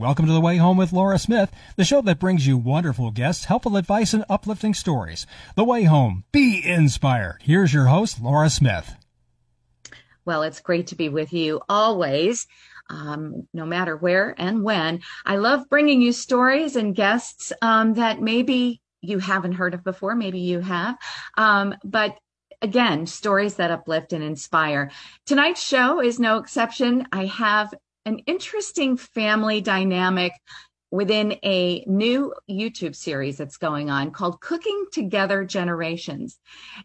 Welcome to The Way Home with Laura Smith, the show that brings you wonderful guests, helpful advice, and uplifting stories. The Way Home. Be inspired. Here's your host, Laura Smith. Well, it's great to be with you always. Um, no matter where and when. I love bringing you stories and guests um, that maybe you haven't heard of before, maybe you have, um, but again, stories that uplift and inspire. Tonight's show is no exception. I have an interesting family dynamic within a new YouTube series that's going on called Cooking Together Generations.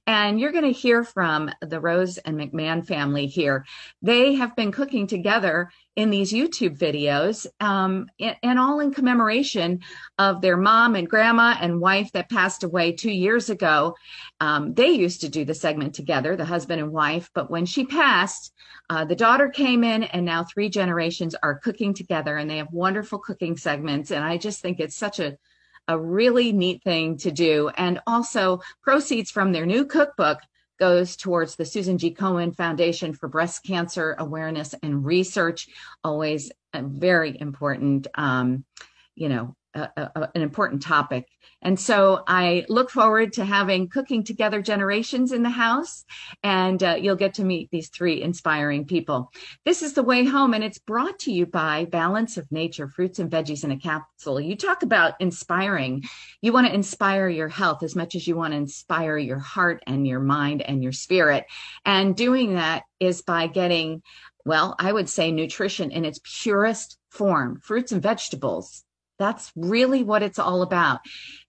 And you're going to hear from the Rose and McMahon family here. They have been cooking together in these YouTube videos, um, and, and, all in commemoration of their mom and grandma and wife that passed away two years ago. Um, they used to do the segment together, the husband and wife, but when she passed, uh, the daughter came in, and now three generations are cooking together, and they have wonderful cooking segments. And I just think it's such a a really neat thing to do. And also proceeds from their new cookbook goes towards the Susan G. Komen Foundation for Breast Cancer Awareness and Research. Always a very important, um, you know, a, an important topic. And so I look forward to having cooking together generations in the house, and uh, you'll get to meet these three inspiring people. This is the way home, and it's brought to you by Balance of Nature fruits and veggies in a capsule. You talk about inspiring. You want to inspire your health as much as you want to inspire your heart and your mind and your spirit. And doing that is by getting, well, I would say nutrition in its purest form, fruits and vegetables that's really what it's all about.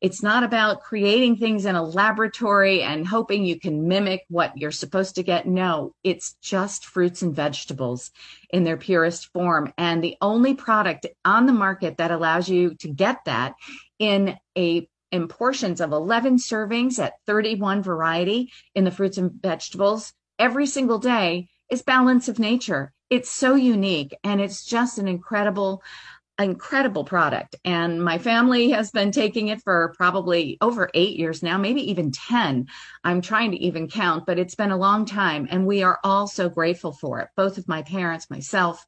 It's not about creating things in a laboratory and hoping you can mimic what you're supposed to get. No, it's just fruits and vegetables in their purest form. And the only product on the market that allows you to get that in a in portions of 11 servings at 31 variety in the fruits and vegetables every single day is balance of nature. It's so unique and it's just an incredible incredible product. And my family has been taking it for probably over eight years now, maybe even 10. I'm trying to even count, but it's been a long time. And we are all so grateful for it, both of my parents, myself.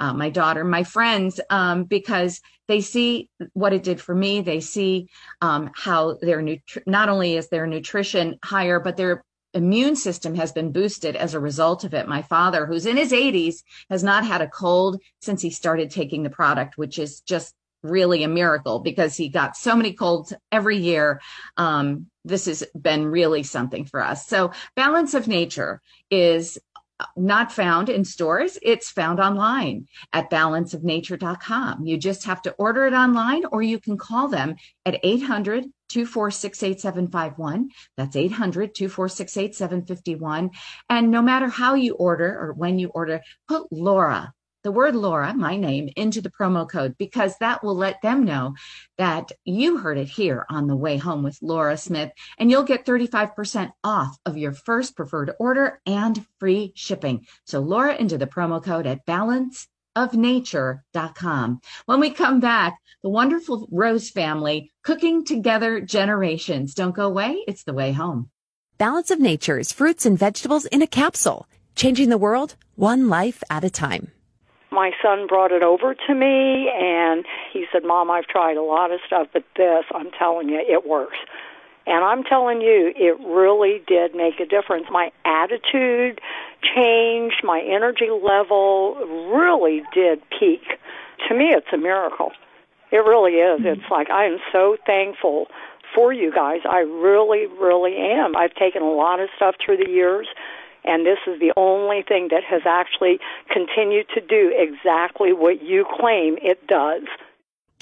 Uh, my daughter, my friends, um, because they see what it did for me. They see um, how their nutri- not only is their nutrition higher, but their immune system has been boosted as a result of it. My father, who's in his 80s, has not had a cold since he started taking the product, which is just really a miracle because he got so many colds every year. Um, this has been really something for us. So, Balance of Nature is not found in stores. It's found online at balanceofnature.com. You just have to order it online or you can call them at 800 246 8751. That's 800 246 8751. And no matter how you order or when you order, put Laura the word Laura, my name, into the promo code because that will let them know that you heard it here on the way home with Laura Smith, and you'll get 35% off of your first preferred order and free shipping. So, Laura into the promo code at balanceofnature.com. When we come back, the wonderful Rose family cooking together generations. Don't go away, it's the way home. Balance of Nature's fruits and vegetables in a capsule, changing the world one life at a time my son brought it over to me and he said, Mom, I've tried a lot of stuff, but this, I'm telling you, it works. And I'm telling you, it really did make a difference. My attitude changed, my energy level really did peak. To me, it's a miracle. It really is. Mm-hmm. It's like I am so thankful for you guys. I really, really am. I've taken a lot of stuff through the years and this is the only thing that has actually continued to do exactly what you claim it does.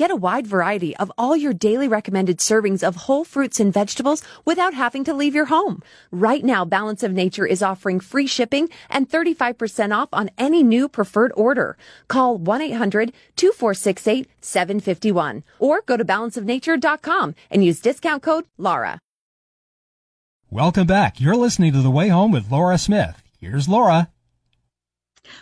Get a wide variety of all your daily recommended servings of whole fruits and vegetables without having to leave your home. Right now, Balance of Nature is offering free shipping and 35% off on any new preferred order. Call 1-800-2468-751 or go to balanceofnature.com and use discount code LAURA. Welcome back. You're listening to The Way Home with Laura Smith. Here's Laura.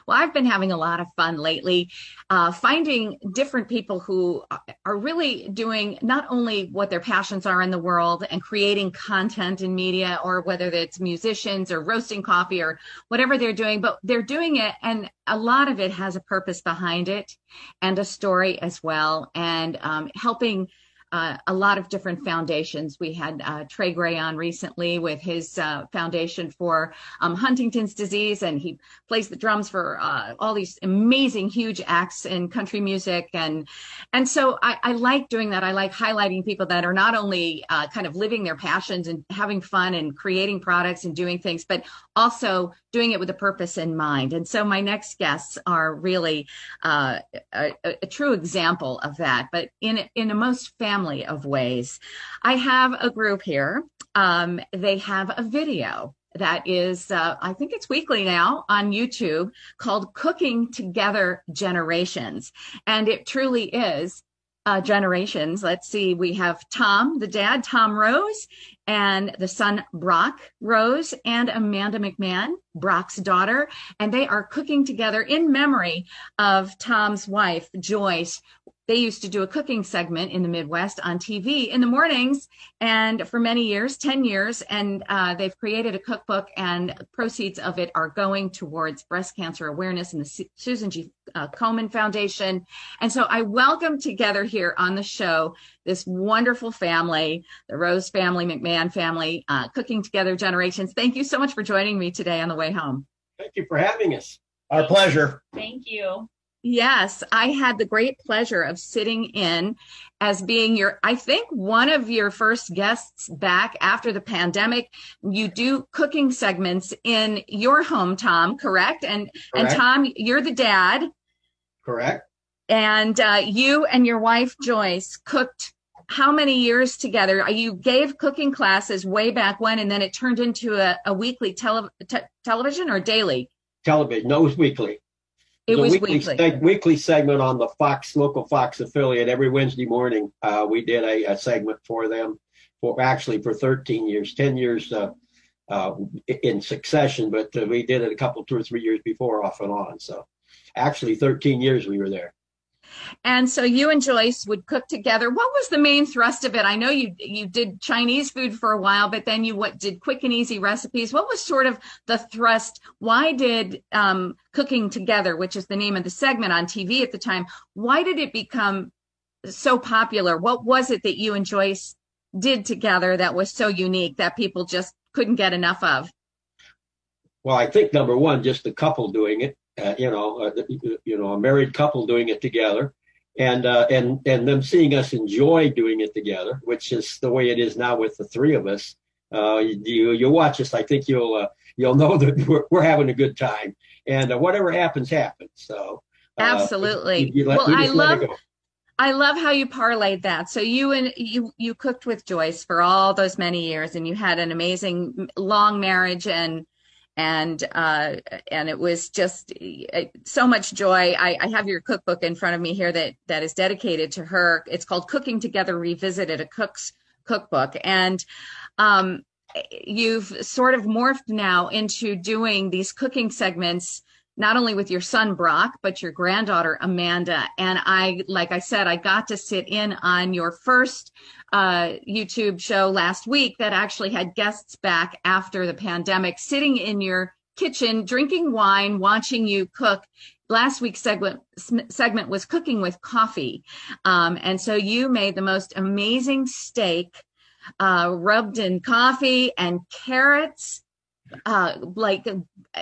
Well, I've been having a lot of fun lately, uh, finding different people who are really doing not only what their passions are in the world and creating content in media, or whether it's musicians or roasting coffee or whatever they're doing, but they're doing it, and a lot of it has a purpose behind it and a story as well, and um, helping uh, a lot of different foundations. We had uh, Trey Gray on recently with his uh, foundation for um, Huntington's disease, and he plays the drums for uh, all these amazing, huge acts in country music, and and so I, I, like doing that. I like highlighting people that are not only uh, kind of living their passions and having fun and creating products and doing things, but also doing it with a purpose in mind. And so my next guests are really uh, a, a, true example of that, but in in a most family of ways. I have a group here. Um, they have a video that is, uh, I think it's weekly now on YouTube called Cooking Together Generations. And it truly is uh, generations. Let's see, we have Tom, the dad, Tom Rose, and the son, Brock Rose, and Amanda McMahon, Brock's daughter. And they are cooking together in memory of Tom's wife, Joyce, they used to do a cooking segment in the Midwest on TV in the mornings, and for many years, 10 years, and uh, they've created a cookbook, and proceeds of it are going towards breast cancer awareness and the Susan G. Uh, Komen Foundation. And so I welcome together here on the show this wonderful family, the Rose family, McMahon family, uh, cooking together generations. Thank you so much for joining me today on the way home. Thank you for having us. Our pleasure. Thank you. Yes, I had the great pleasure of sitting in as being your, I think, one of your first guests back after the pandemic. You do cooking segments in your home, Tom, correct? And correct. and Tom, you're the dad. Correct. And uh, you and your wife Joyce cooked how many years together? Uh, you gave cooking classes way back when, and then it turned into a, a weekly tele- te- television or daily. Television. No, it was weekly. It was weekly, weekly. Seg- weekly segment on the Fox local Fox affiliate every Wednesday morning. Uh, we did a, a, segment for them for actually for 13 years, 10 years uh, uh, in succession, but uh, we did it a couple, two or three years before, off and on. So actually, 13 years we were there. And so you and Joyce would cook together. What was the main thrust of it? I know you you did Chinese food for a while, but then you what did quick and easy recipes. What was sort of the thrust? Why did um, cooking together, which is the name of the segment on TV at the time, why did it become so popular? What was it that you and Joyce did together that was so unique that people just couldn't get enough of? Well, I think number one, just the couple doing it uh, you know, uh, you know, a married couple doing it together, and uh, and and them seeing us enjoy doing it together, which is the way it is now with the three of us. Uh, you you watch us, I think you'll uh, you'll know that we're, we're having a good time, and uh, whatever happens, happens. So absolutely. You, you let, well, I love. I love how you parlayed that. So you and you you cooked with Joyce for all those many years, and you had an amazing long marriage and and uh, and it was just uh, so much joy. I, I, have your cookbook in front of me here that that is dedicated to her. It's called Cooking Together Revisited, a cook's cookbook, and um, you've sort of morphed now into doing these cooking segments not only with your son Brock, but your granddaughter Amanda. And I, like I said, I got to sit in on your first uh, YouTube show last week that actually had guests back after the pandemic, sitting in your kitchen, drinking wine, watching you cook. Last week's segment segment was cooking with coffee, um, and so you made the most amazing steak, uh, rubbed in coffee and carrots uh like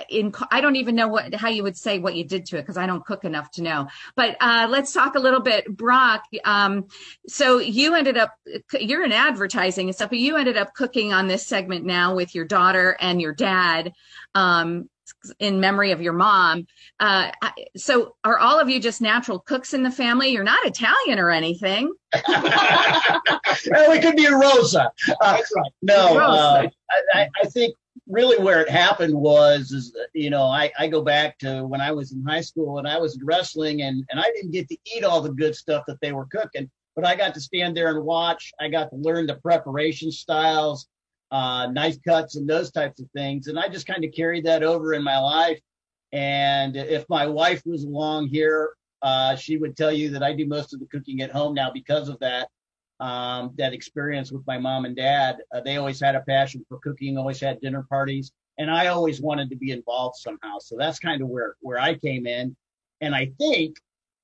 in i don't even know what how you would say what you did to it because i don't cook enough to know. But uh let's talk a little bit brock um so you ended up you're in advertising and stuff but you ended up cooking on this segment now with your daughter and your dad um in memory of your mom. Uh so are all of you just natural cooks in the family? You're not italian or anything. Well we could be a rosa. Uh, that's right. no uh, I, I think really where it happened was is you know I, I go back to when I was in high school and I was wrestling and and I didn't get to eat all the good stuff that they were cooking but I got to stand there and watch. I got to learn the preparation styles uh, knife cuts and those types of things. And I just kind of carried that over in my life. And if my wife was along here, uh, she would tell you that I do most of the cooking at home now because of that um, that experience with my mom and dad. Uh, they always had a passion for cooking, always had dinner parties, and I always wanted to be involved somehow. So that's kind of where where I came in, and I think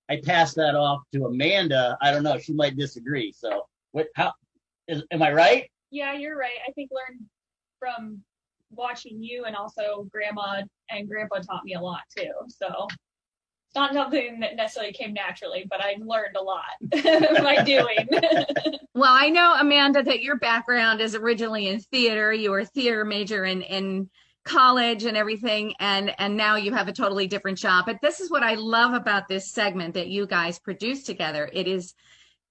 I passed that off to Amanda. I don't know; she might disagree. So, what? How? Is, am I right? Yeah, you're right. I think learned from watching you and also grandma and grandpa taught me a lot too. So not something that necessarily came naturally, but I learned a lot by doing. well, I know Amanda that your background is originally in theater. You were a theater major in in college and everything and and now you have a totally different job but this is what i love about this segment that you guys produce together it is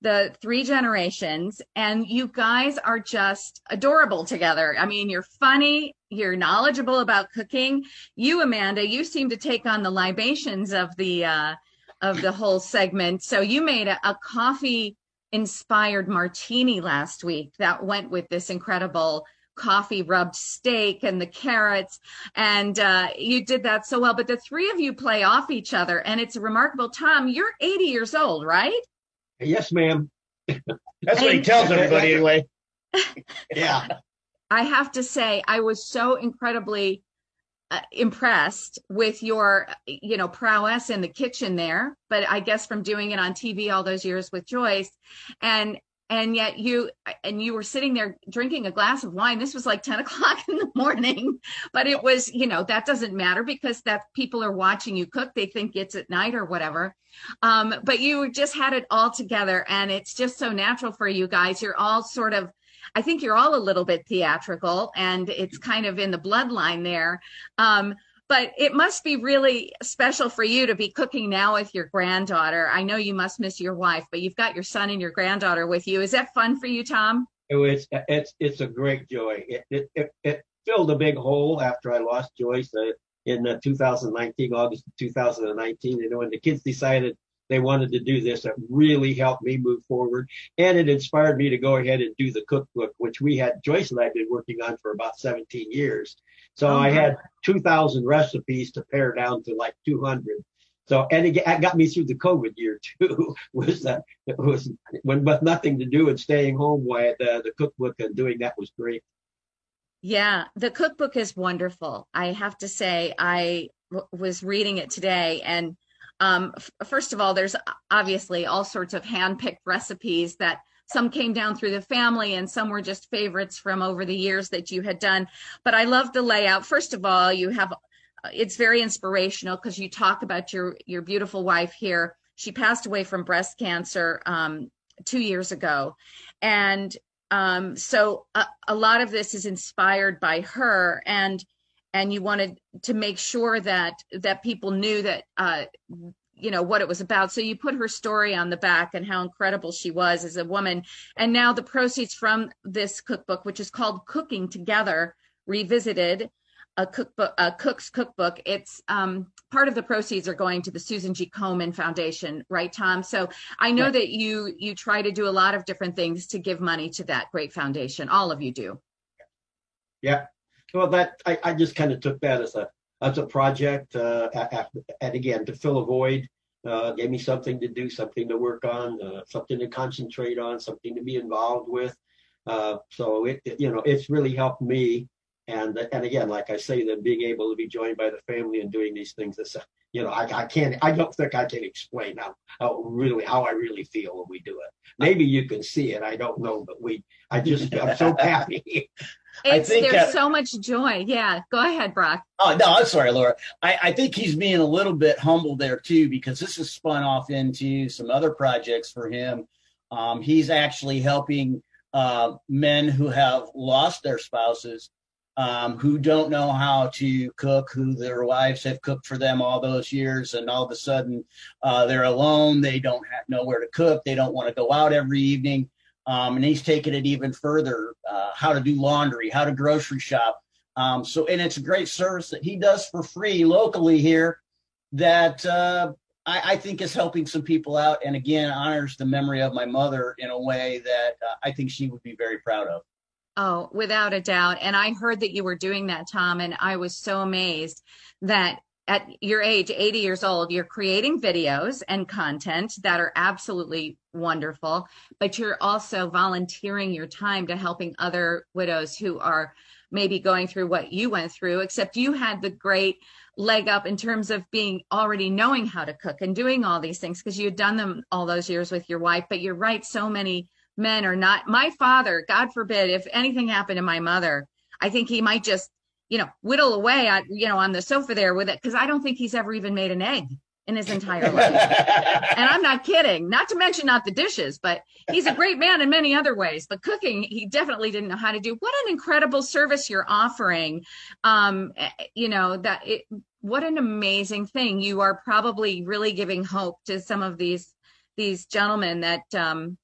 the three generations and you guys are just adorable together. I mean, you're funny, you're knowledgeable about cooking. You, Amanda, you seem to take on the libations of the uh, of the whole segment. So you made a, a coffee inspired martini last week that went with this incredible coffee rubbed steak and the carrots and uh, you did that so well but the three of you play off each other and it's remarkable tom you're 80 years old right Yes, ma'am. That's what he tells everybody anyway. yeah. I have to say, I was so incredibly uh, impressed with your, you know, prowess in the kitchen there. But I guess from doing it on TV all those years with Joyce, and and yet you and you were sitting there drinking a glass of wine. This was like 10 o'clock in the morning but it was you know that doesn't matter because that people are watching you cook. They think it's at night or whatever. Um, but you just had it all together and it's just so natural for you guys. You're all sort of I think you're all a little bit theatrical and it's kind of in the bloodline there. Um, but it must be really special for you to be cooking now with your granddaughter. I know you must miss your wife, but you've got your son and your granddaughter with you. Is that fun for you, Tom? It's it's it's a great joy. It it it, it filled a big hole after I lost Joyce uh, in uh, 2019, August 2019. You know, when the kids decided they wanted to do this, it really helped me move forward, and it inspired me to go ahead and do the cookbook, which we had Joyce and I had been working on for about 17 years. So oh, I had 2,000 recipes to pare down to like 200. So and it got me through the COVID year too. was that it was when with nothing to do and staying home while the, the cookbook and doing that was great. Yeah, the cookbook is wonderful. I have to say, I w- was reading it today, and um, f- first of all, there's obviously all sorts of hand-picked recipes that some came down through the family and some were just favorites from over the years that you had done. But i love the layout. First of all you have it's very inspirational because you talk about your your beautiful wife here. She passed away from breast cancer um, two years ago. And um, so a, a, lot of this is inspired by her and and you wanted to make sure that that people knew that uh, you know what it was about. So you put her story on the back and how incredible she was as a woman. And now the proceeds from this cookbook which is called cooking together revisited a cookbook a cook's cookbook. It's um, part of the proceeds are going to the susan g. Komen foundation right tom? So i know that you you try to do a lot of different things to give money to that great foundation. All of you do. Yeah. Well that i, I just kind of took that as a as a project uh, and again to fill a void uh, gave me something to do, something to work on, uh, something to concentrate on, something to be involved with. Uh, so it, it, you know, it's really helped me. And and again, like I say, that being able to be joined by the family and doing these things, is, you know, I, I can't, I don't think I can explain how, how really how I really feel when we do it. Maybe you can see it, I don't know, but we, I just, I'm so happy. It's, think, there's so much joy. Yeah, go ahead, Brock. Oh no, I'm sorry, Laura. I, I think he's being a little bit humble there too because this has spun off into some other projects for him. Um, he's actually helping uh, men who have lost their spouses, um, who don't know how to cook, who their wives have cooked for them all those years, and all of a sudden uh, they're alone. They don't have, know where to cook. They don't want to go out every evening. Um, and he's taken it even further uh, how to do laundry, how to grocery shop. Um, so, and it's a great service that he does for free locally here that uh, I, I, think is helping some people out. And again, honors the memory of my mother in a way that uh, I think she would be very proud of. Oh, without a doubt. And I heard that you were doing that, Tom, and I was so amazed that at your age, 80 years old, you're creating videos and content that are absolutely wonderful, but you're also volunteering your time to helping other widows who are maybe going through what you went through, except you had the great leg up in terms of being already knowing how to cook and doing all these things because you had done them all those years with your wife. But you're right, so many men are not. My father, God forbid, if anything happened to my mother, I think he might just, you know, whittle away at, you know, on the sofa there with it because I don't think he's ever even made an egg in his entire life. and I'm not kidding. Not to mention not the dishes, but he's a great man in many other ways. But cooking, he definitely didn't know how to do. What an incredible service you're offering. Um, eh, you know that it, what an amazing thing. You are probably really giving hope to some of these these gentlemen that um,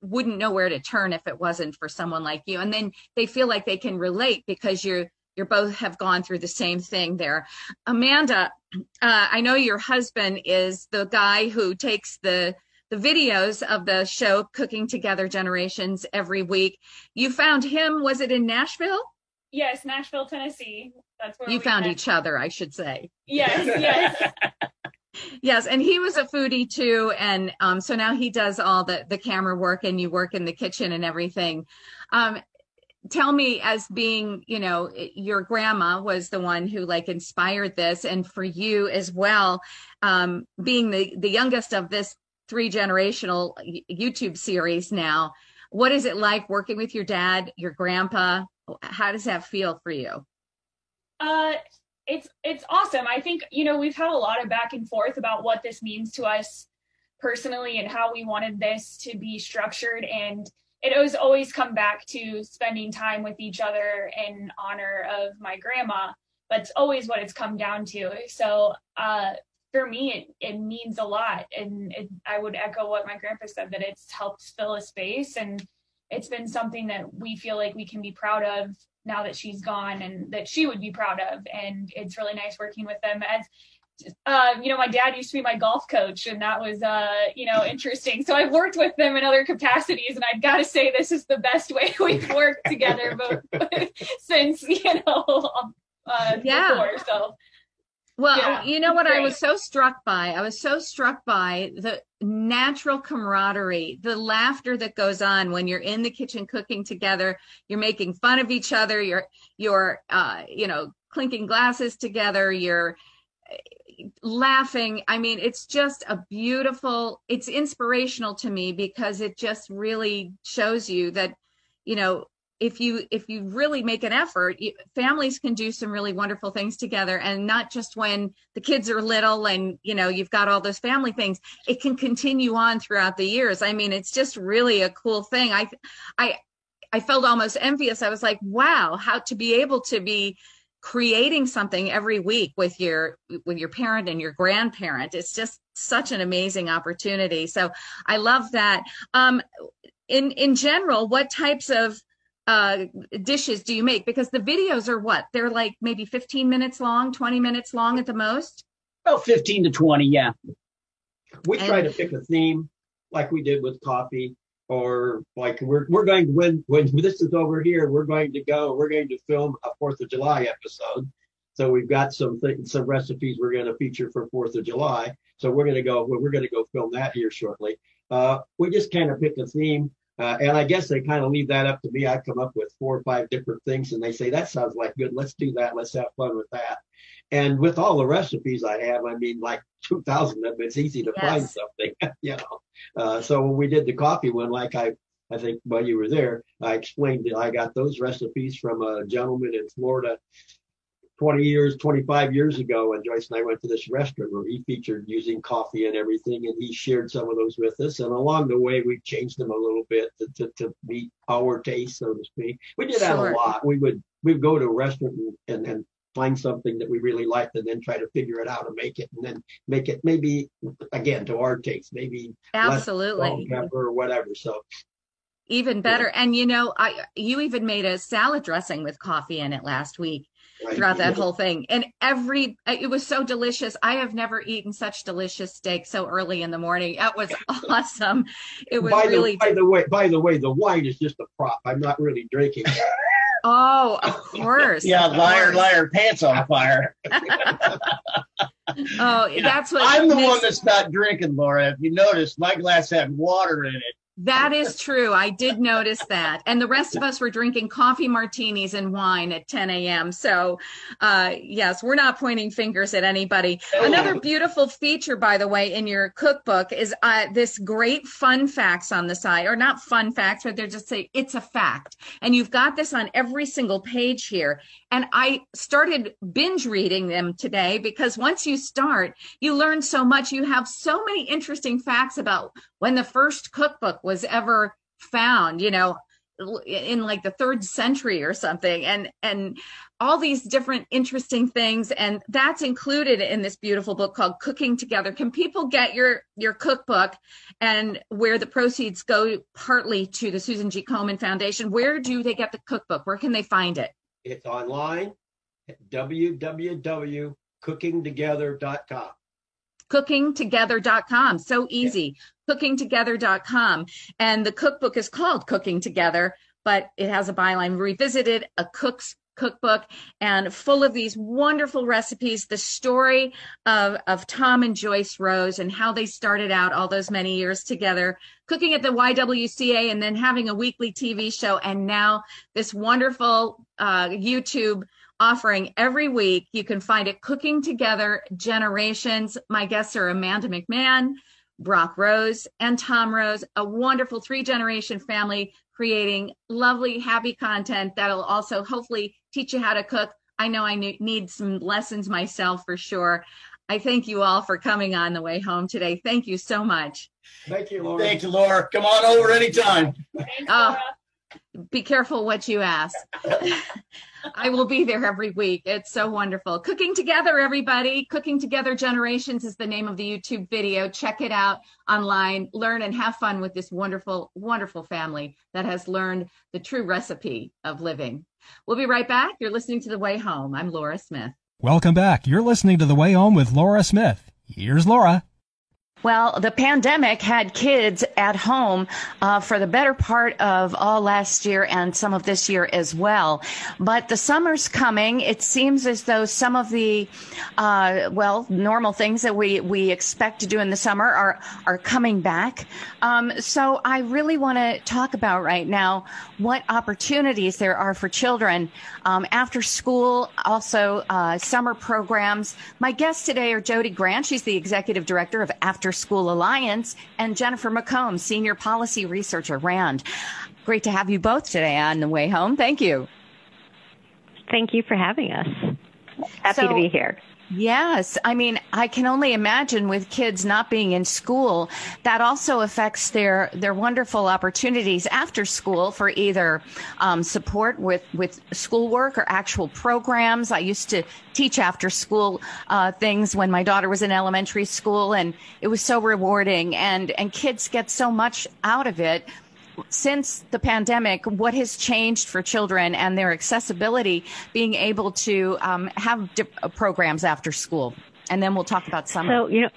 wouldn't know where to turn if it wasn't for someone like you. And then they feel like they can relate because you're you both have gone through the same thing there. Amanda, uh, I know your husband is the guy who takes the the videos of the show Cooking Together Generations every week. You found him, was it in Nashville? Yes, Nashville, Tennessee. That's where you found met. each other, I should say. Yes, yes. yes, and he was a foodie too, and um, so now he does all the the camera work, and you work in the kitchen and everything. Um, tell me as being you know your grandma was the one who like inspired this and for you as well um, being the the youngest of this three generational youtube series now what is it like working with your dad your grandpa? How does that feel for you? Uh it's it's awesome. I think you know we've had a lot of back and forth about what this means to us personally and how we wanted this to be structured and it was always come back to spending time with each other in honor of my grandma. That's always what it's come down to. So uh, for me, it, it means a lot. And it, I would echo what my grandpa said that it's helped fill a space. And it's been something that we feel like we can be proud of now that she's gone and that she would be proud of. And it's really nice working with them as uh, you know, my dad used to be my golf coach, and that was, uh, you know, interesting. So I've worked with them in other capacities, and I've got to say this is the best way we've worked together, but since you know, uh, yeah. Before, so. Well, yeah, you know what great. I was so struck by? I was so struck by the natural camaraderie, the laughter that goes on when you're in the kitchen cooking together. You're making fun of each other. You're, you're, uh, you know, clinking glasses together. You're, laughing. I mean, it's just a beautiful, it's inspirational to me because it just really shows you that, you know, if you if you really make an effort you, families can do some really wonderful things together. And not just when the kids are little and you know you've got all those family things it can continue on throughout the years. I mean it's just really a cool thing. I i i felt almost envious. I was like wow how to be able to be creating something every week with your with your parent and your grandparent. It's just such an amazing opportunity. So i love that. Um in in general what types of uh dishes do you make? Because the videos are what? They're like maybe 15 minutes long 20 minutes long at the most? About 15 to 20 yeah. We and, try to pick a theme like we did with coffee or like we're we're going when when this is over here, we're going to go. We're going to film a Fourth of July episode. So we've got some th- some recipes we're going to feature for Fourth of July. So we're going to go. We're going to go film that here shortly. Uh, we just kind of pick a theme, uh, and I guess they kind of leave that up to me. I come up with four or five different things, and they say that sounds like good. Let's do that. Let's have fun with that. And with all the recipes I have, I mean, like 2,000 of them, it's easy to yes. find something, you know. Uh, so when we did the coffee one, like I, I think while you were there, I explained that I got those recipes from a gentleman in Florida 20 years, 25 years ago and Joyce and I went to this restaurant where he featured using coffee and everything, and he shared some of those with us. And along the way, we changed them a little bit to, to, to meet our taste, so to speak. We did that a lot. We would we'd go to a restaurant and, and, and find something that we really liked and then try to figure it out and make it and then make it maybe again to our taste maybe absolutely. pepper or whatever. So even better. Yeah. and you know i you even made a salad dressing with coffee in it last week right. throughout that whole thing. And every it was so delicious. I have never eaten such delicious steak so early in the morning. That was awesome. It was by really the, by the way by the way the wine is just a prop. I'm not really drinking Oh, of course. yeah, of liar, course. liar, pants on fire. Oh, that's what I'm the makes- one that's not drinking, Laura. If you notice, my glass had water in it. That is true. I did notice that. And the rest of us were drinking coffee martinis and wine at 10 a.m. So, uh, yes, we're not pointing fingers at anybody. Another beautiful feature, by the way, in your cookbook is uh, this great fun facts on the side, or not fun facts, but they're just say it's a fact. And you've got this on every single page here. And I started binge reading them today because once you start, you learn so much. You have so many interesting facts about when the first cookbook was ever found, you know, in like the third century or something. And and all these different interesting things and that's included in this beautiful book called cooking together. Can people get your your cookbook and where the proceeds go partly to the susan g. Komen foundation? Where do they get the cookbook? Where can they find it? It's online at www.cookingtogether.com. cookingtogether.com so easy cookingtogether.com and the cookbook is called cooking together but it has a byline revisited a cook's cookbook and full of these wonderful recipes the story of, of tom and joyce rose and how they started out all those many years together cooking at the ywca and then having a weekly tv show and now this wonderful uh, youtube offering every week. You can find it Cooking Together Generations. My guests are Amanda McMahon, Brock Rose, and Tom Rose, a wonderful three generation family creating lovely, happy content that'll also hopefully teach you how to cook. I know I need some lessons myself for sure. I thank you all for coming on the way home today. Thank you so much. Thank you, Laura. Thank you, Laura. Come on over anytime. Thanks. Laura. Be careful what you ask. I will be there every week. It's so wonderful. Cooking Together, everybody. Cooking Together Generations is the name of the YouTube video. Check it out online. Learn and have fun with this wonderful, wonderful family that has learned the true recipe of living. We'll be right back. You're listening to The Way Home. I'm Laura Smith. Welcome back. You're listening to The Way Home with Laura Smith. Here's Laura. Well, the pandemic had kids at home uh, for the better part of all last year and some of this year as well. But the summer's coming. It seems as though some of the, uh, well, normal things that we, we expect to do in the summer are, are coming back. Um, so I really want to talk about right now what opportunities there are for children um, after school, also uh, summer programs. My guests today are Jodi Grant. She's the executive director of After School Alliance, and Jennifer McCombs, senior policy researcher, RAND. Great to have you both today on the way home. Thank you. Thank you for having us. Happy So- to be here. Yes, I mean, I can only imagine with kids not being in school, that also affects their their wonderful opportunities after school for either um, support with with schoolwork or actual programs. I used to teach after school uh, things when my daughter was in elementary school, and it was so rewarding. And and kids get so much out of it since the pandemic, what has changed for children and their accessibility, being able to um, have dip- uh, programs after school? And then we'll talk about summer. So, you know,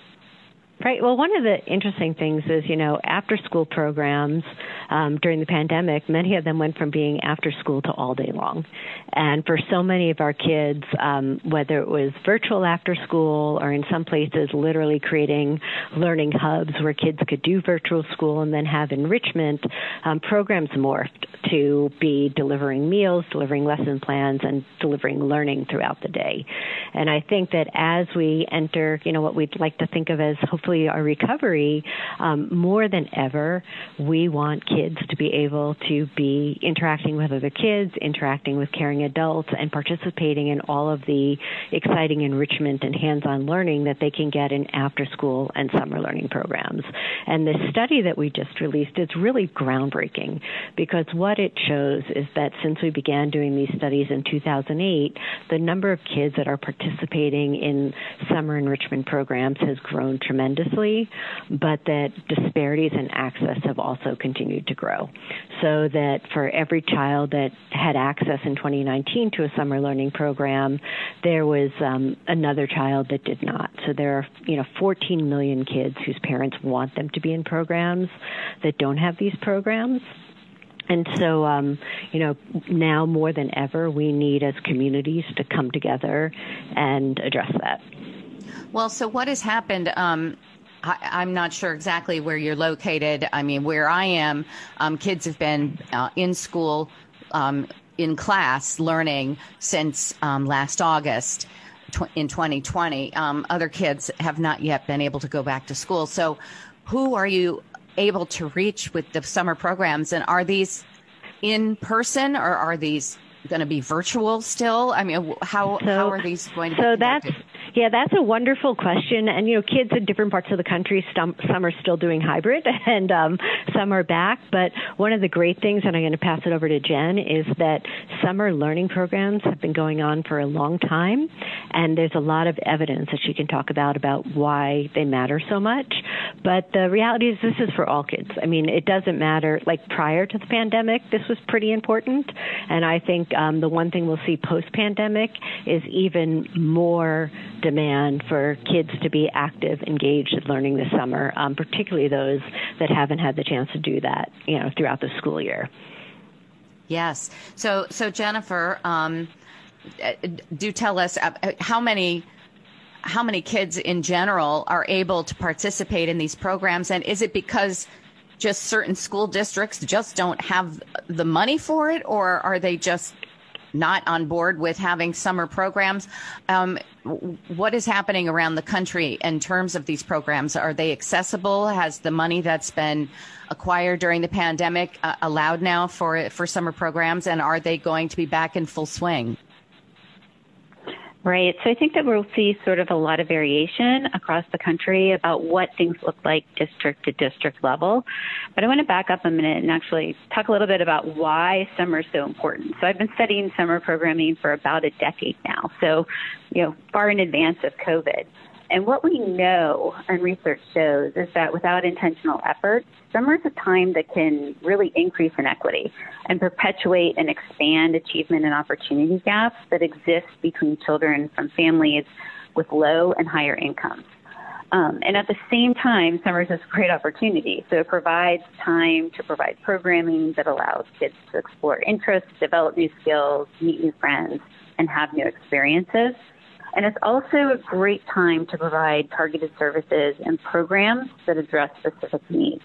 right. Well, one of the interesting things is, you know, after school programs um, during the pandemic, many of them went from being after school to all day long. And for so many of our kids, um, whether it was virtual after school or in some places literally creating learning hubs where kids could do virtual school and then have enrichment, um, programs morphed to be delivering meals, delivering lesson plans, and delivering learning throughout the day. And I think that as we enter, you know, what we'd like to think of as hopefully our recovery, um, more than ever, we want kids to be able to be interacting with other kids, interacting with caring adults, and participating in all of the exciting enrichment and hands-on learning that they can get in after-school and summer learning programs. And the study that we just released is really groundbreaking because what it shows is that since we began doing these studies in 2008, the number of kids that are participating in summer enrichment programs has grown tremendously, but that disparities in access have also continued to grow. So that for every child that had access in 2019 to a summer learning program, there was um, another child that did not. So there are, you know, 14 million kids whose parents want them to be in programs that don't have these programs. And so, um, you know, now more than ever, we need as communities to come together and address that. Well, so what has happened? Um, I, am not sure exactly where you're located. I mean, where I am, um, kids have been uh, in school, um, in class, learning since um, last August tw- in 2020. Um, other kids have not yet been able to go back to school. So, who are you able to reach with the summer programs? And are these in person or are these going to be virtual still? I mean, how so, how are these going to? So that's yeah, that's a wonderful question. And, you know, kids in different parts of the country, some, some are still doing hybrid and um, some are back. But one of the great things, and I'm going to pass it over to Jen, is that summer learning programs have been going on for a long time. And there's a lot of evidence that she can talk about about why they matter so much. But the reality is this is for all kids. I mean, it doesn't matter. Like prior to the pandemic, this was pretty important. And I think um, the one thing we'll see post pandemic is even more demand for kids to be active, engaged in learning this summer, um, particularly those that haven't had the chance to do that, you know, throughout the school year. Yes. So, so Jennifer, um, do tell us uh, how many how many kids in general are able to participate in these programs, and is it because just certain school districts just don't have the money for it, or are they just not on board with having summer programs. Um, what is happening around the country in terms of these programs? Are they accessible? Has the money that's been acquired during the pandemic uh, allowed now for for summer programs, and are they going to be back in full swing? Right. So I think that we'll see sort of a lot of variation across the country about what things look like district to district level. But I want to back up a minute and actually talk a little bit about why summer is so important. So I've been studying summer programming for about a decade now. So, you know, far in advance of COVID. And what we know and research shows is that without intentional effort, summer is a time that can really increase inequity and perpetuate and expand achievement and opportunity gaps that exist between children from families with low and higher incomes. Um, and at the same time, summer is a great opportunity. So it provides time to provide programming that allows kids to explore interests, develop new skills, meet new friends, and have new experiences. And it's also a great time to provide targeted services and programs that address specific needs.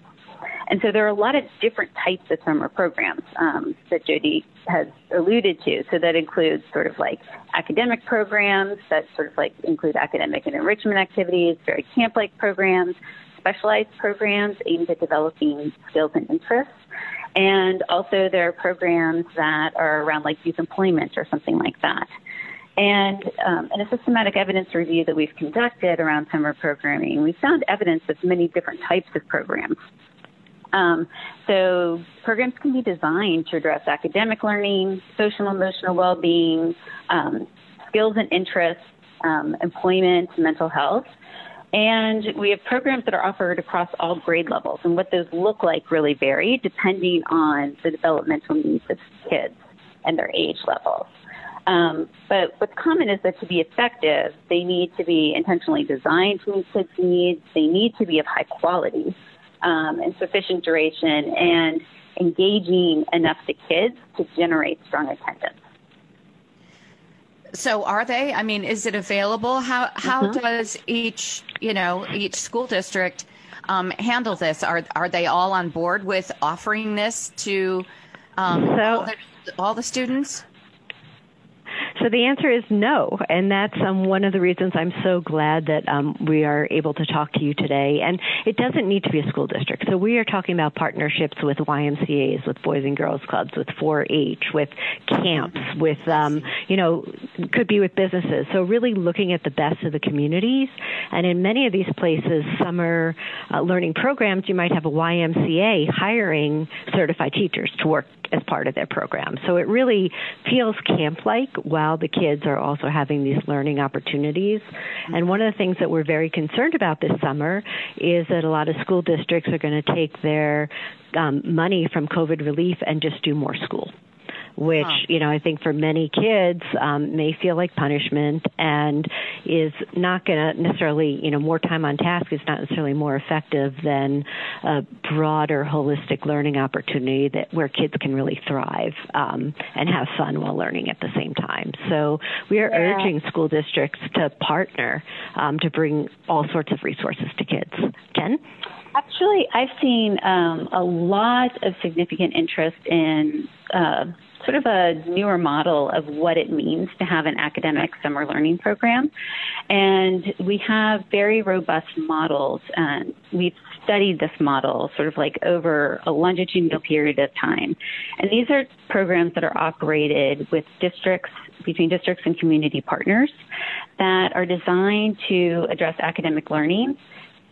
And so there are a lot of different types of summer programs um, that Jody has alluded to. So that includes sort of like academic programs that sort of like include academic and enrichment activities, very camp-like programs, specialized programs aimed at developing skills and interests. And also there are programs that are around like youth employment or something like that. And um, in a systematic evidence review that we've conducted around summer programming, we found evidence of many different types of programs. Um, so programs can be designed to address academic learning, social and emotional well-being, um, skills and interests, um, employment, mental health. And we have programs that are offered across all grade levels, and what those look like really vary depending on the developmental needs of kids and their age levels. Um, but what's common is that to be effective, they need to be intentionally designed to meet kids' needs. They need to be of high quality um, and sufficient duration and engaging enough to kids to generate strong attendance. So are they? I mean, is it available? How how mm-hmm. does each you know each school district um, handle this? Are are they all on board with offering this to um, so, all, the, all the students? So the answer is no, and that's um, one of the reasons I'm so glad that um, we are able to talk to you today. And it doesn't need to be a school district. So we are talking about partnerships with YMCA's, with Boys and Girls Clubs, with 4-H, with camps, with um, you know, could be with businesses. So really looking at the best of the communities. And in many of these places, summer uh, learning programs, you might have a YMCA hiring certified teachers to work as part of their program. So it really feels camp like while the kids are also having these learning opportunities. And one of the things that we're very concerned about this summer is that a lot of school districts are going to take their um, money from COVID relief and just do more school which, huh. you know, I think for many kids um, may feel like punishment and is not going to necessarily, you know, more time on task is not necessarily more effective than a broader holistic learning opportunity that where kids can really thrive um, and have fun while learning at the same time. So we are yeah. urging school districts to partner um, to bring all sorts of resources to kids. Jen? Actually, I've seen um, a lot of significant interest in uh, sort of a newer model of what it means to have an academic summer learning program. And we have very robust models. And we've studied this model sort of like over a longitudinal period of time. And these are programs that are operated with districts, between districts and community partners that are designed to address academic learning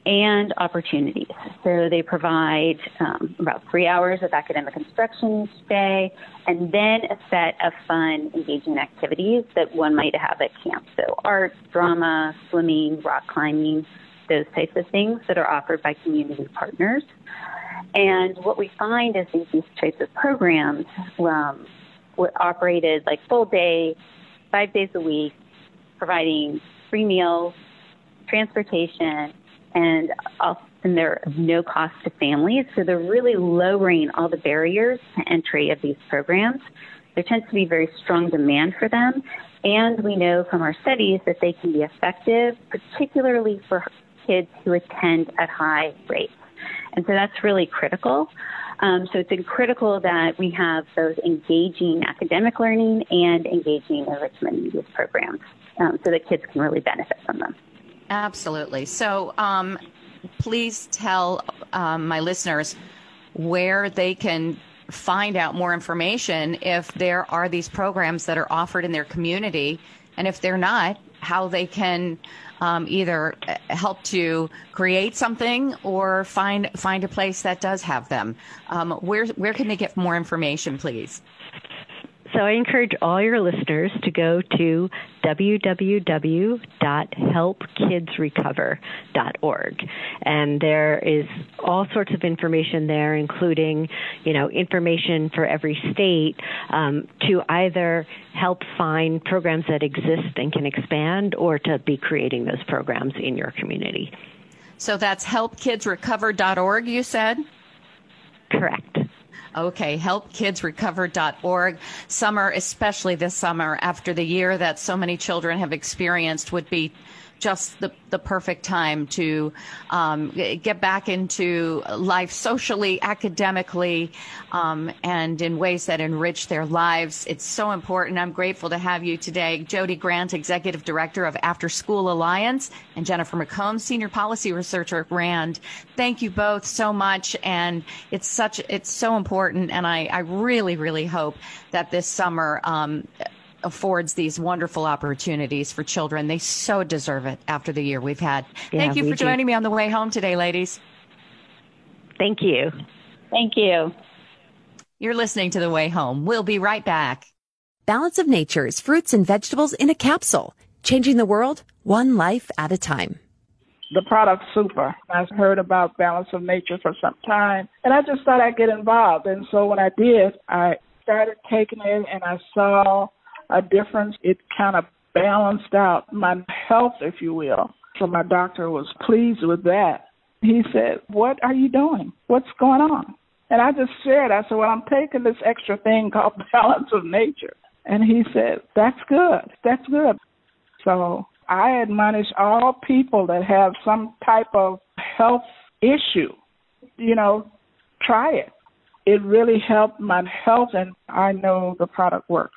and opportunities. So they provide um, about three hours of academic instruction each day, and then a set of fun, engaging activities that one might have at camp. So art, drama, swimming, rock climbing, those types of things that are offered by community partners. And what we find is these, these types of programs um, were operated like full day, five days a week, providing free meals, transportation, and and they're of no cost to families. So they're really lowering all the barriers to entry of these programs. There tends to be very strong demand for them. And we know from our studies that they can be effective, particularly for kids who attend at high rates. And so that's really critical. Um, so it's critical that we have those engaging academic learning and engaging enrichment these programs um, so that kids can really benefit from them. Absolutely. So, um, please tell um, my listeners where they can find out more information if there are these programs that are offered in their community, and if they're not, how they can um, either uh, help to create something or find find a place that does have them. Um, where where can they get more information, please? So I encourage all your listeners to go to www.helpkidsrecover.org. And there is all sorts of information there, including, you know, information for every state um, to either help find programs that exist and can expand or to be creating those programs in your community. So that's helpkidsrecover.org, you said? Correct. Okay, helpkidsrecover.org. Summer, especially this summer, after the year that so many children have experienced, would be just the, the perfect time to um, get back into life socially, academically, um, and in ways that enrich their lives. It's so important. I'm grateful to have you today, Jodi Grant, Executive Director of After School Alliance, and Jennifer McCombs, Senior Policy Researcher at RAND. Thank you both so much, and it's such it's so important. And I, I really, really hope that this summer. Um, affords these wonderful opportunities for children. They so deserve it after the year we've had. Yeah, Thank you for do. joining me on the way home today, ladies. Thank you. Thank you. You're listening to The Way Home. We'll be right back. Balance of Nature's fruits and vegetables in a capsule, changing the world one life at a time. The product's super. I've heard about Balance of Nature for some time, and I just thought I'd get involved. And so when I did, I started taking it, and I saw a difference. It kind of balanced out my health, if you will. So my doctor was pleased with that. He said, What are you doing? What's going on? And I just said, I said, Well, I'm taking this extra thing called balance of nature. And he said, That's good. That's good. So I admonish all people that have some type of health issue, you know, try it. It really helped my health, and I know the product works.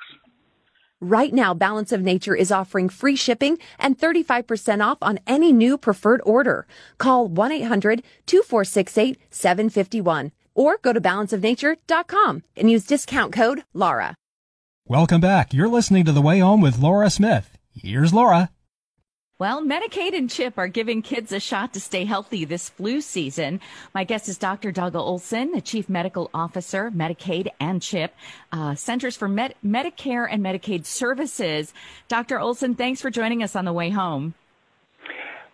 Right now, Balance of Nature is offering free shipping and 35% off on any new preferred order. Call 1-800-2468-751 or go to balanceofnature.com and use discount code Laura. Welcome back. You're listening to The Way Home with Laura Smith. Here's Laura. Well, Medicaid and CHIP are giving kids a shot to stay healthy this flu season. My guest is Dr. Doug Olson, the Chief Medical Officer, Medicaid and CHIP, uh, Centers for Med- Medicare and Medicaid Services. Dr. Olson, thanks for joining us on the way home.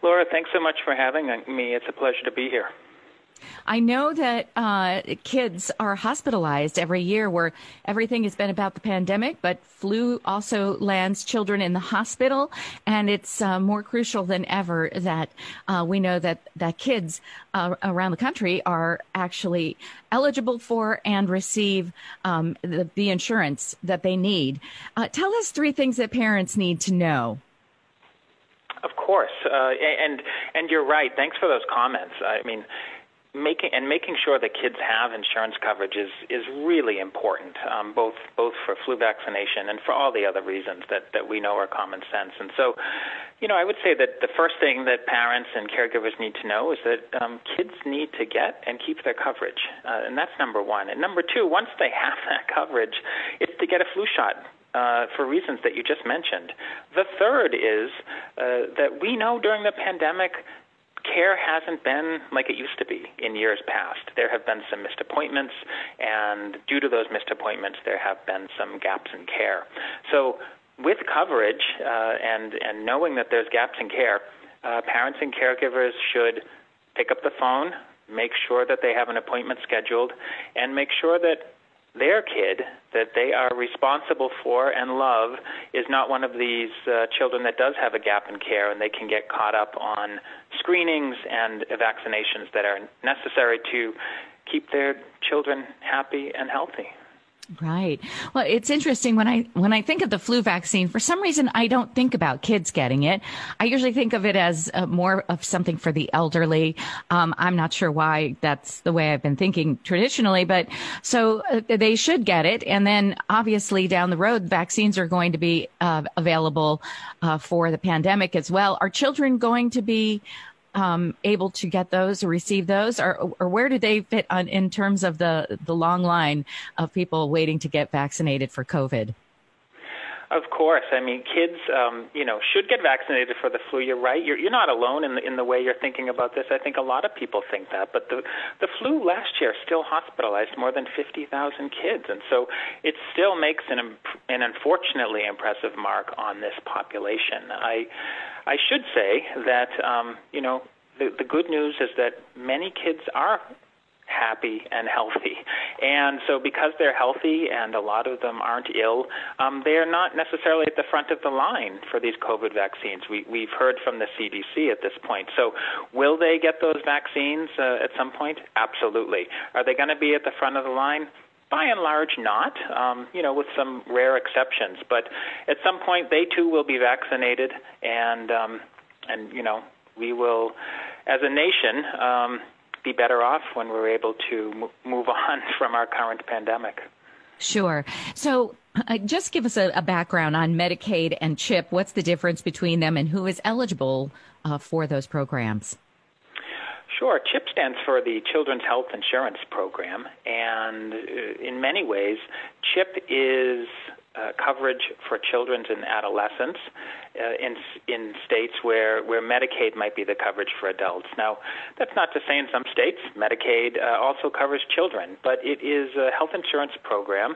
Laura, thanks so much for having me. It's a pleasure to be here. I know that uh, kids are hospitalized every year where everything has been about the pandemic, but flu also lands children in the hospital. And it's uh, more crucial than ever that uh, we know that, that kids uh, around the country are actually eligible for and receive um, the, the, insurance that they need. Uh, tell us three things that parents need to know. Of course, uh, and and you're right. Thanks for those comments. I mean, making and making sure that kids have insurance coverage is is really important, um, both both for flu vaccination and for all the other reasons that that we know are common sense. And so, you know, I would say that the first thing that parents and caregivers need to know is that um, kids need to get and keep their coverage, uh, and that's number one. And number two, once they have that coverage, it's to get a flu shot uh, for reasons that you just mentioned. The third is uh, that we know during the pandemic care hasn't been like it used to be in years past. There have been some missed appointments, and due to those missed appointments, there have been some gaps in care. So, with coverage uh, and and knowing that there's gaps in care, uh, parents and caregivers should pick up the phone, make sure that they have an appointment scheduled, and make sure that their kid that they are responsible for and love is not one of these uh, children that does have a gap in care and they can get caught up on screenings and vaccinations that are necessary to keep their children happy and healthy. Right. Well, it's interesting when I when I think of the flu vaccine. For some reason, I don't think about kids getting it. I usually think of it as uh, more of something for the elderly. Um, I'm not sure why that's the way I've been thinking traditionally, but so uh, they should get it. And then, obviously, down the road, vaccines are going to be uh, available uh, for the pandemic as well. Are children going to be um, able to get those or receive those, or, or where do they fit on, in terms of the the long line of people waiting to get vaccinated for COVID? Of course, I mean kids, um, you know, should get vaccinated for the flu. You're right. You're you're not alone in the in the way you're thinking about this. I think a lot of people think that, but the the flu last year still hospitalized more than 50,000 kids, and so it still makes an an unfortunately impressive mark on this population. I I should say that um, you know the the good news is that many kids are happy and healthy. And so, because they're healthy and a lot of them aren't ill, um, they're not necessarily at the front of the line for these COVID vaccines. We, we've heard from the CDC at this point. So, will they get those vaccines uh, at some point? Absolutely. Are they going to be at the front of the line? By and large, not. Um, you know, with some rare exceptions, but at some point they too will be vaccinated, and um, and you know we will, as a nation, um, be better off when we're able to move on from our current pandemic. Sure. So, uh, just give us a, a, background on Medicaid and CHIP. What's the difference between them and who is eligible uh, for those programs? Sure. CHIP stands for the Children's Health Insurance Program, and uh, in many ways, CHIP is uh, coverage for children and adolescents uh, in in states where where Medicaid might be the coverage for adults. Now, that's not to say in some states Medicaid uh, also covers children, but it is a health insurance program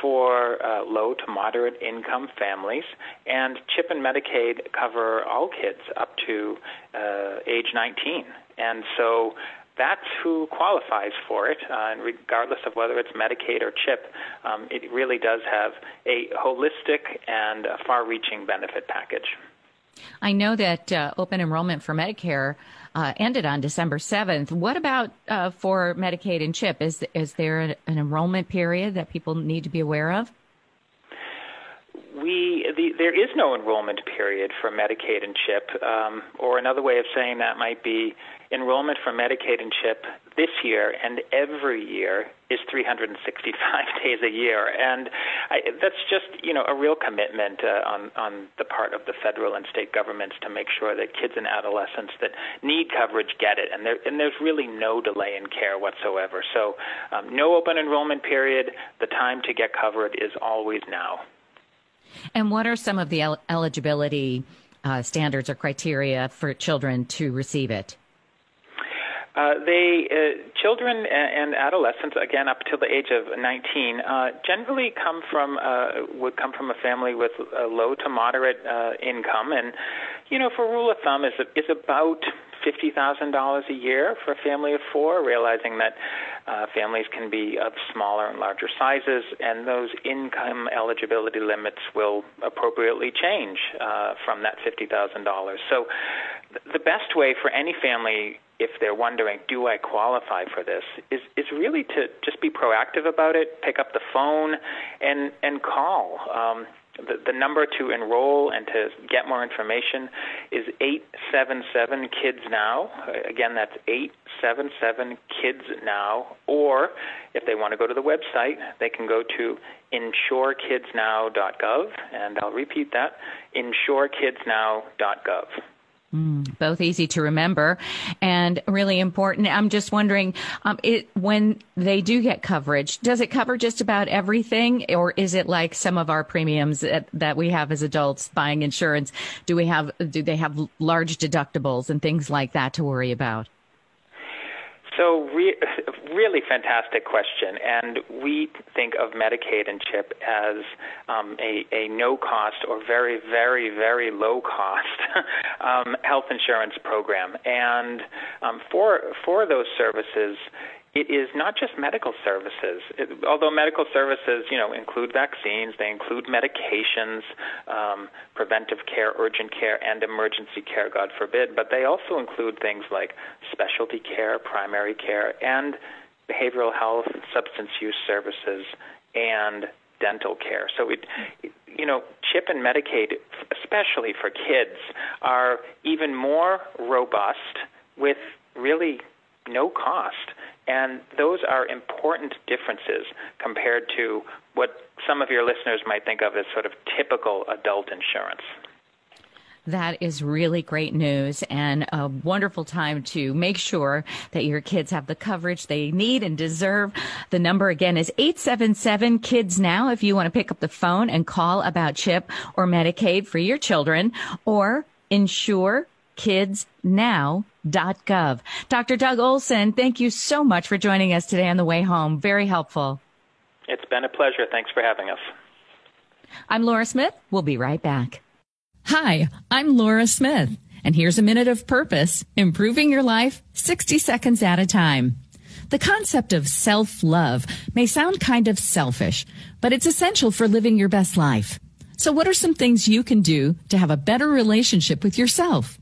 for uh, low to moderate income families, and CHIP and Medicaid cover all kids up to uh, age 19. And so that's who qualifies for it, uh, and regardless of whether it's Medicaid or CHIP, um, it really does have a holistic and a far-reaching benefit package. I know that uh, open enrollment for Medicare uh, ended on December 7th. What about uh, for Medicaid and CHIP? Is is there an enrollment period that people need to be aware of? We the, there is no enrollment period for Medicaid and CHIP, um, or another way of saying that might be enrollment for Medicaid and CHIP this year and every year is 365 days a year, and I, that's just you know a real commitment uh, on on the part of the federal and state governments to make sure that kids and adolescents that need coverage get it, and there and there's really no delay in care whatsoever. So um, no open enrollment period. The time to get covered is always now. And what are some of the el- eligibility uh, standards or criteria for children to receive it? Uh, they uh, children and adolescents again up to the age of 19 uh, generally come from uh, would come from a family with a low to moderate uh, income and you know for rule of thumb is is about $50,000 a year for a family of four, realizing that uh, families can be of smaller and larger sizes, and those income eligibility limits will appropriately change uh, from that $50,000. So, th- the best way for any family, if they're wondering, do I qualify for this, is, is really to just be proactive about it, pick up the phone, and, and call. Um, the, the number to enroll and to get more information is 877 Kids Now. Again, that's 877 Kids Now. Or if they want to go to the website, they can go to insurekidsnow.gov. And I'll repeat that insurekidsnow.gov. Mm, both easy to remember and really important. I'm just wondering, um, it, when they do get coverage, does it cover just about everything, or is it like some of our premiums that, that we have as adults buying insurance? Do we have do they have large deductibles and things like that to worry about? So, re- really fantastic question. And we think of Medicaid and CHIP as um, a, a no cost or very, very, very low cost um, health insurance program. And um, for, for those services, it is not just medical services. It, although medical services, you know, include vaccines, they include medications, um, preventive care, urgent care, and emergency care, God forbid. But they also include things like specialty care, primary care, and behavioral health, substance use services, and dental care. So it, you know, CHIP and Medicaid, especially for kids, are even more robust with really no cost. And those are important differences compared to what some of your listeners might think of as sort of typical adult insurance. That is really great news and a wonderful time to make sure that your kids have the coverage they need and deserve. The number again is 877 kids now if you want to pick up the phone and call about CHIP or Medicaid for your children or insure kidsnow.gov. Dr. Doug Olson, thank you so much for joining us today on the way home. Very helpful. It's been a pleasure. Thanks for having us. I'm Laura Smith. We'll be right back. Hi, I'm Laura Smith, and here's a minute of purpose, improving your life 60 seconds at a time. The concept of self-love may sound kind of selfish, but it's essential for living your best life. So what are some things you can do to have a better relationship with yourself?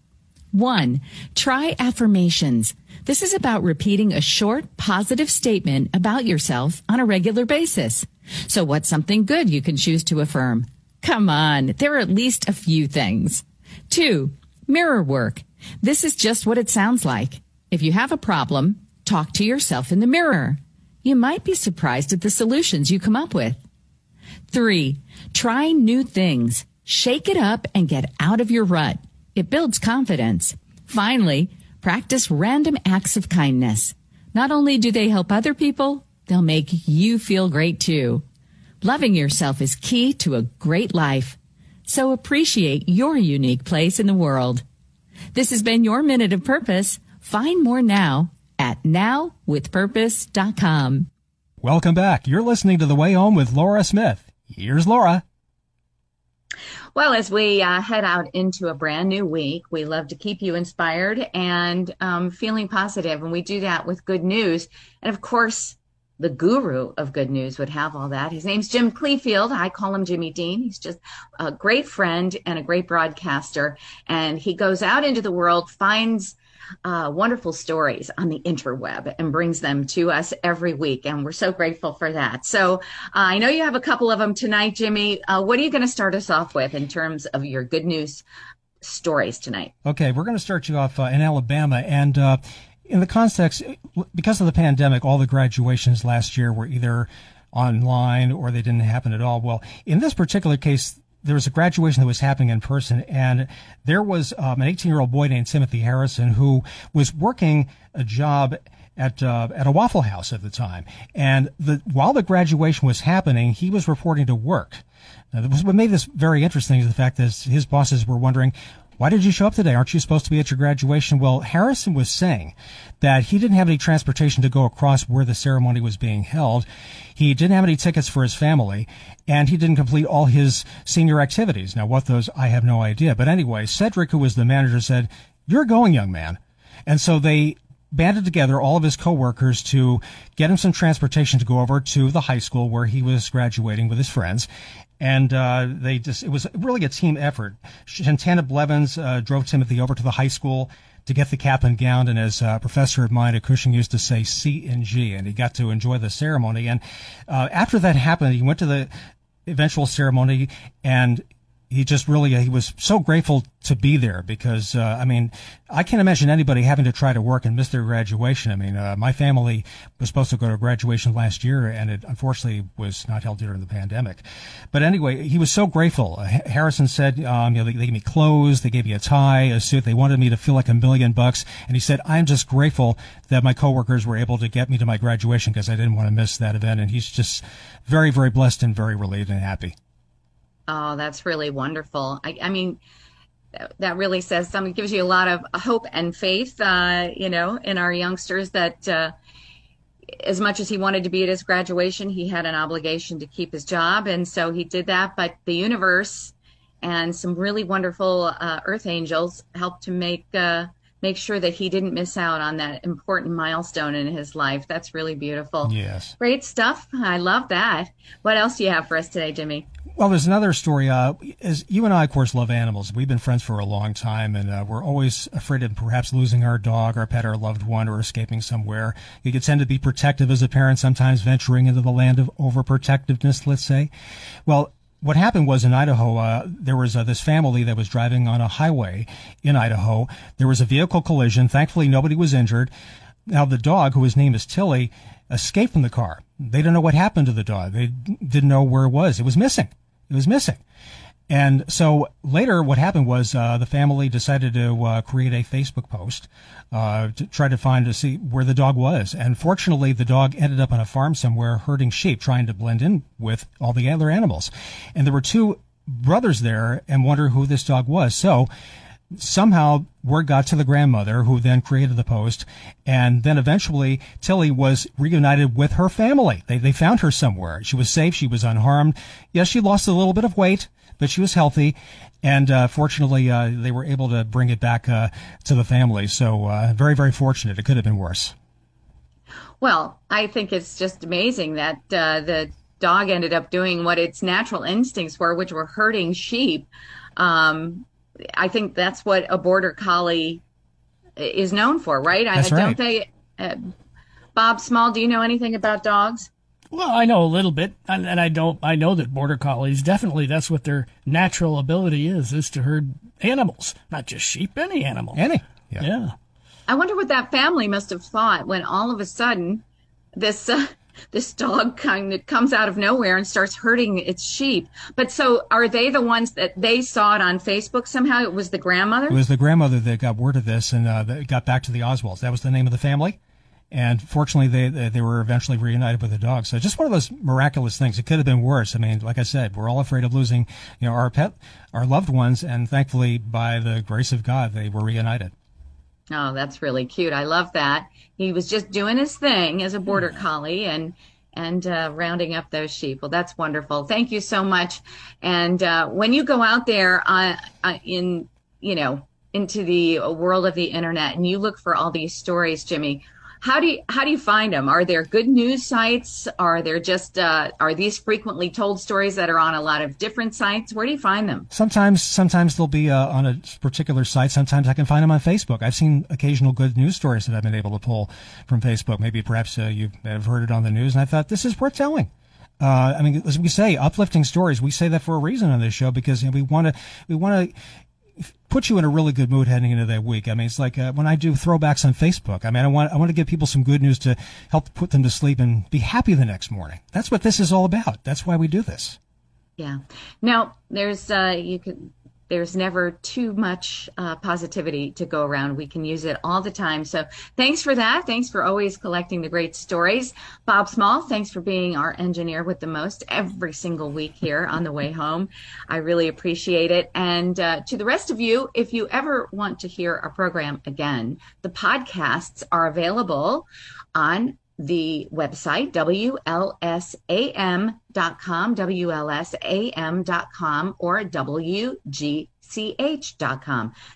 One, try affirmations. This is about repeating a short, positive statement about yourself on a regular basis. So what's something good you can choose to affirm? Come on, there are at least a few things. Two, mirror work. This is just what it sounds like. If you have a problem, talk to yourself in the mirror. You might be surprised at the solutions you come up with. Three, try new things. Shake it up and get out of your rut. It builds confidence. Finally, practice random acts of kindness. Not only do they help other people, they'll make you feel great too. Loving yourself is key to a great life. So appreciate your unique place in the world. This has been your Minute of Purpose. Find more now at nowwithpurpose.com. Welcome back. You're listening to The Way Home with Laura Smith. Here's Laura. Well, as we uh, head out into a brand new week, we love to keep you inspired and um, feeling positive, and we do that with good news. And of course, the guru of good news would have all that. His name's Jim Cleefield. I call him Jimmy Dean. He's just a great friend and a great broadcaster. And he goes out into the world, finds uh, wonderful stories on the interweb and brings them to us every week. And we're so grateful for that. So uh, I know you have a couple of them tonight, Jimmy. Uh, what are you going to start us off with in terms of your good news stories tonight? Okay, we're going to start you off uh, in Alabama. And uh, in the context, because of the pandemic, all the graduations last year were either online or they didn't happen at all. Well, in this particular case, there was a graduation that was happening in person, and there was um, an 18 year old boy named Timothy Harrison who was working a job at uh, at a Waffle House at the time. And the, while the graduation was happening, he was reporting to work. Now, what made this very interesting is the fact that his bosses were wondering, why did you show up today? Aren't you supposed to be at your graduation? Well, Harrison was saying that he didn't have any transportation to go across where the ceremony was being held. He didn't have any tickets for his family, and he didn't complete all his senior activities. Now, what those, I have no idea. But anyway, Cedric, who was the manager, said, You're going, young man. And so they banded together all of his coworkers to get him some transportation to go over to the high school where he was graduating with his friends. And uh, they just, it was really a team effort. Shantana Blevins uh, drove Timothy over to the high school to get the cap and gown. And as a professor of mine at Cushing used to say, C and G, and he got to enjoy the ceremony. And uh, after that happened, he went to the eventual ceremony and he just really he was so grateful to be there because uh, I mean I can't imagine anybody having to try to work and miss their graduation. I mean uh, my family was supposed to go to graduation last year and it unfortunately was not held during the pandemic. But anyway, he was so grateful. Uh, Harrison said, um, you know, they, they, gave me clothes, they gave me a tie, a suit. They wanted me to feel like a million bucks, and he said, I'm just grateful that my coworkers were able to get me to my graduation because I didn't want to miss that event. And he's just very, very blessed and very relieved and happy. Oh, that's really wonderful. I, I mean, that really says something, gives you a lot of hope and faith, uh, you know, in our youngsters that uh, as much as he wanted to be at his graduation, he had an obligation to keep his job. And so he did that. But the universe and some really wonderful uh, earth angels helped to make uh, make sure that he didn't miss out on that important milestone in his life. That's really beautiful. Yes. Great stuff. I love that. What else do you have for us today, Jimmy? Well, there's another story. Uh, as you and I, of course, love animals. We've been friends for a long time, and uh, we're always afraid of perhaps losing our dog, our pet, our loved one, or escaping somewhere. You can tend to be protective as a parent, sometimes venturing into the land of overprotectiveness, let's say. Well, what happened was in Idaho, uh, there was uh, this family that was driving on a highway in Idaho. There was a vehicle collision. Thankfully, nobody was injured. Now, the dog, whose name is Tilly, escaped from the car. They didn't know what happened to the dog. They didn't know where it was. It was missing. It was missing. And so later, what happened was uh, the family decided to uh, create a Facebook post uh, to try to find to see where the dog was. And fortunately, the dog ended up on a farm somewhere herding sheep, trying to blend in with all the other animals. And there were two brothers there, and wonder who this dog was. So somehow word got to the grandmother who then created the post and then eventually tilly was reunited with her family. They, they found her somewhere. She was safe. She was unharmed. Yes she lost a little bit of weight but she was healthy and uh, fortunately uh, they were able to bring it back uh, to the family. So uh, very very fortunate. It could have been worse. Well i think it's just amazing that uh, the dog ended up doing what its natural instincts were which were herding sheep. Um, I think that's what a border collie is known for, right? That's I, right. Don't they? Uh, Bob Small, do you know anything about dogs? Well, I know a little bit, and, and I don't. I know that border collies definitely that's what their natural ability is: is to herd animals, not just sheep, any animal. Any, yeah. yeah. I wonder what that family must have thought when all of a sudden this uh, this dog kind of comes out of nowhere and starts hurting its sheep. But so are they the ones that they saw it on Facebook somehow? It was the grandmother? It was the grandmother that got word of this and uh, got back to the Oswalds. That was the name of the family. And fortunately, they they were eventually reunited with the dog. So just one of those miraculous things. It could have been worse. I mean, like I said, we're all afraid of losing, you know, our pet, our loved ones, and thankfully, by the grace of God, they were reunited. Oh, that's really cute. I love that. He was just doing his thing as a border hmm. collie and and uh, rounding up those sheep. Well, that's wonderful. Thank you so much. And uh, when you go out there uh, uh in you know into the world of the internet and you look for all these stories, Jimmy, how do you how do you find them? Are there good news sites? Are there just uh, are these frequently told stories that are on a lot of different sites? Where do you find them? Sometimes sometimes they'll be uh, on a particular site. Sometimes I can find them on Facebook. I've seen occasional good news stories that I've been able to pull from Facebook. Maybe perhaps uh, you have heard it on the news, and I thought this is worth telling. Uh, I mean, as we say, uplifting stories. We say that for a reason on this show because you know, we want to we want to put you in a really good mood heading into that week. I mean, it's like uh, when I do throwbacks on Facebook. I mean, I want I want to give people some good news to help put them to sleep and be happy the next morning. That's what this is all about. That's why we do this. Yeah. Now, there's uh, you could there's never too much uh, positivity to go around. We can use it all the time. So thanks for that. Thanks for always collecting the great stories. Bob Small, thanks for being our engineer with the most every single week here on the way home. I really appreciate it. And uh, to the rest of you, if you ever want to hear our program again, the podcasts are available on the website, WLSAM.com, WLSAM.com, or WGCH.com.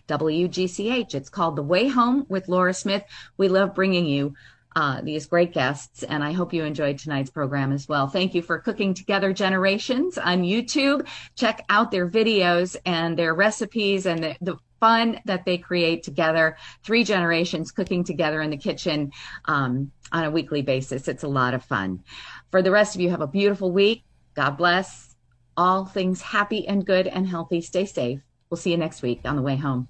WGCH. It's called The Way Home with Laura Smith. We love bringing you uh, these great guests, and I hope you enjoyed tonight's program as well. Thank you for cooking together generations on YouTube. Check out their videos and their recipes and the, the fun that they create together. Three generations cooking together in the kitchen um, on a weekly basis. It's a lot of fun. For the rest of you, have a beautiful week. God bless. All things happy and good and healthy. Stay safe. We'll see you next week on the way home.